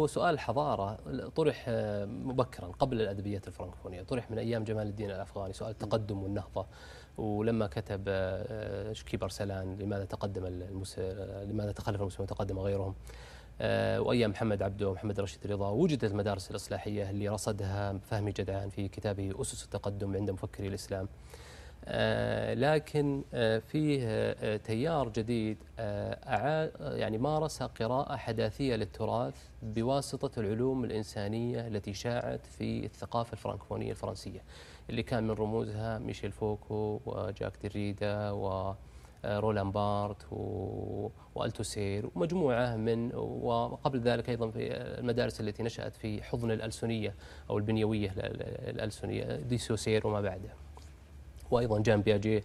هو سؤال الحضارة طرح مبكرا قبل الأدبيات الفرنكفونية طرح من أيام جمال الدين الأفغاني سؤال التقدم والنهضة ولما كتب آه، شكيب أرسلان لماذا تقدم المس... لماذا تخلف المسلمون وتقدم غيرهم آه، وأيام محمد عبده ومحمد رشيد رضا وجدت المدارس الإصلاحية اللي رصدها فهمي جدعان في كتابه أسس التقدم عند مفكري الإسلام. آه، لكن آه، فيه آه، تيار جديد يعني مارس قراءة حداثية للتراث بواسطة العلوم الإنسانية التي شاعت في الثقافة الفرنكفونية الفرنسية اللي كان من رموزها ميشيل فوكو وجاك دريدا و رولان بارت وألتوسير ومجموعة من وقبل ذلك أيضا في المدارس التي نشأت في حضن الألسنية أو البنيوية الألسنية ديسوسير وما بعده. وأيضا جان بياجيه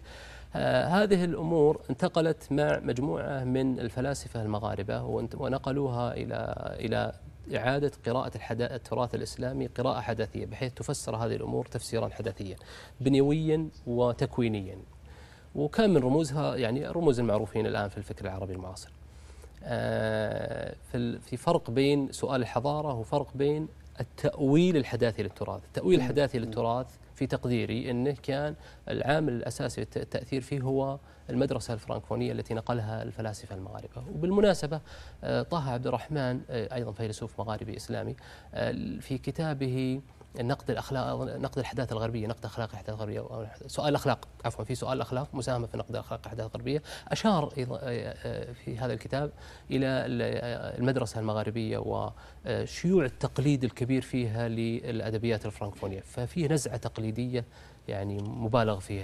آه هذه الأمور انتقلت مع مجموعة من الفلاسفة المغاربة ونقلوها إلى إلى إعادة قراءة التراث الإسلامي قراءة حداثية بحيث تفسر هذه الأمور تفسيرا حداثيا بنيويا وتكوينيا. وكان من رموزها يعني رموز المعروفين الآن في الفكر العربي المعاصر. آه في فرق بين سؤال الحضارة وفرق بين التأويل الحداثي للتراث. التأويل الحداثي للتراث في تقديري أنه كان العامل الأساسي التأثير فيه هو المدرسة الفرنكفونية التي نقلها الفلاسفة المغاربة. وبالمناسبة آه، طه عبد الرحمن آه، أيضا فيلسوف مغاربي إسلامي آه، في كتابه نقد الأخلاق نقد الحداثه الغربية نقد أخلاق الحداثه الغربية سؤال الأخلاق عفوا في سؤال الأخلاق مساهمة في نقد الاخلاق الحداثه الغربية أشار في هذا الكتاب إلى المدرسة المغاربية وشيوع التقليد الكبير فيها للأدبيات الفرنكفونية ففيه نزعة تقليدية يعني مبالغ فيها.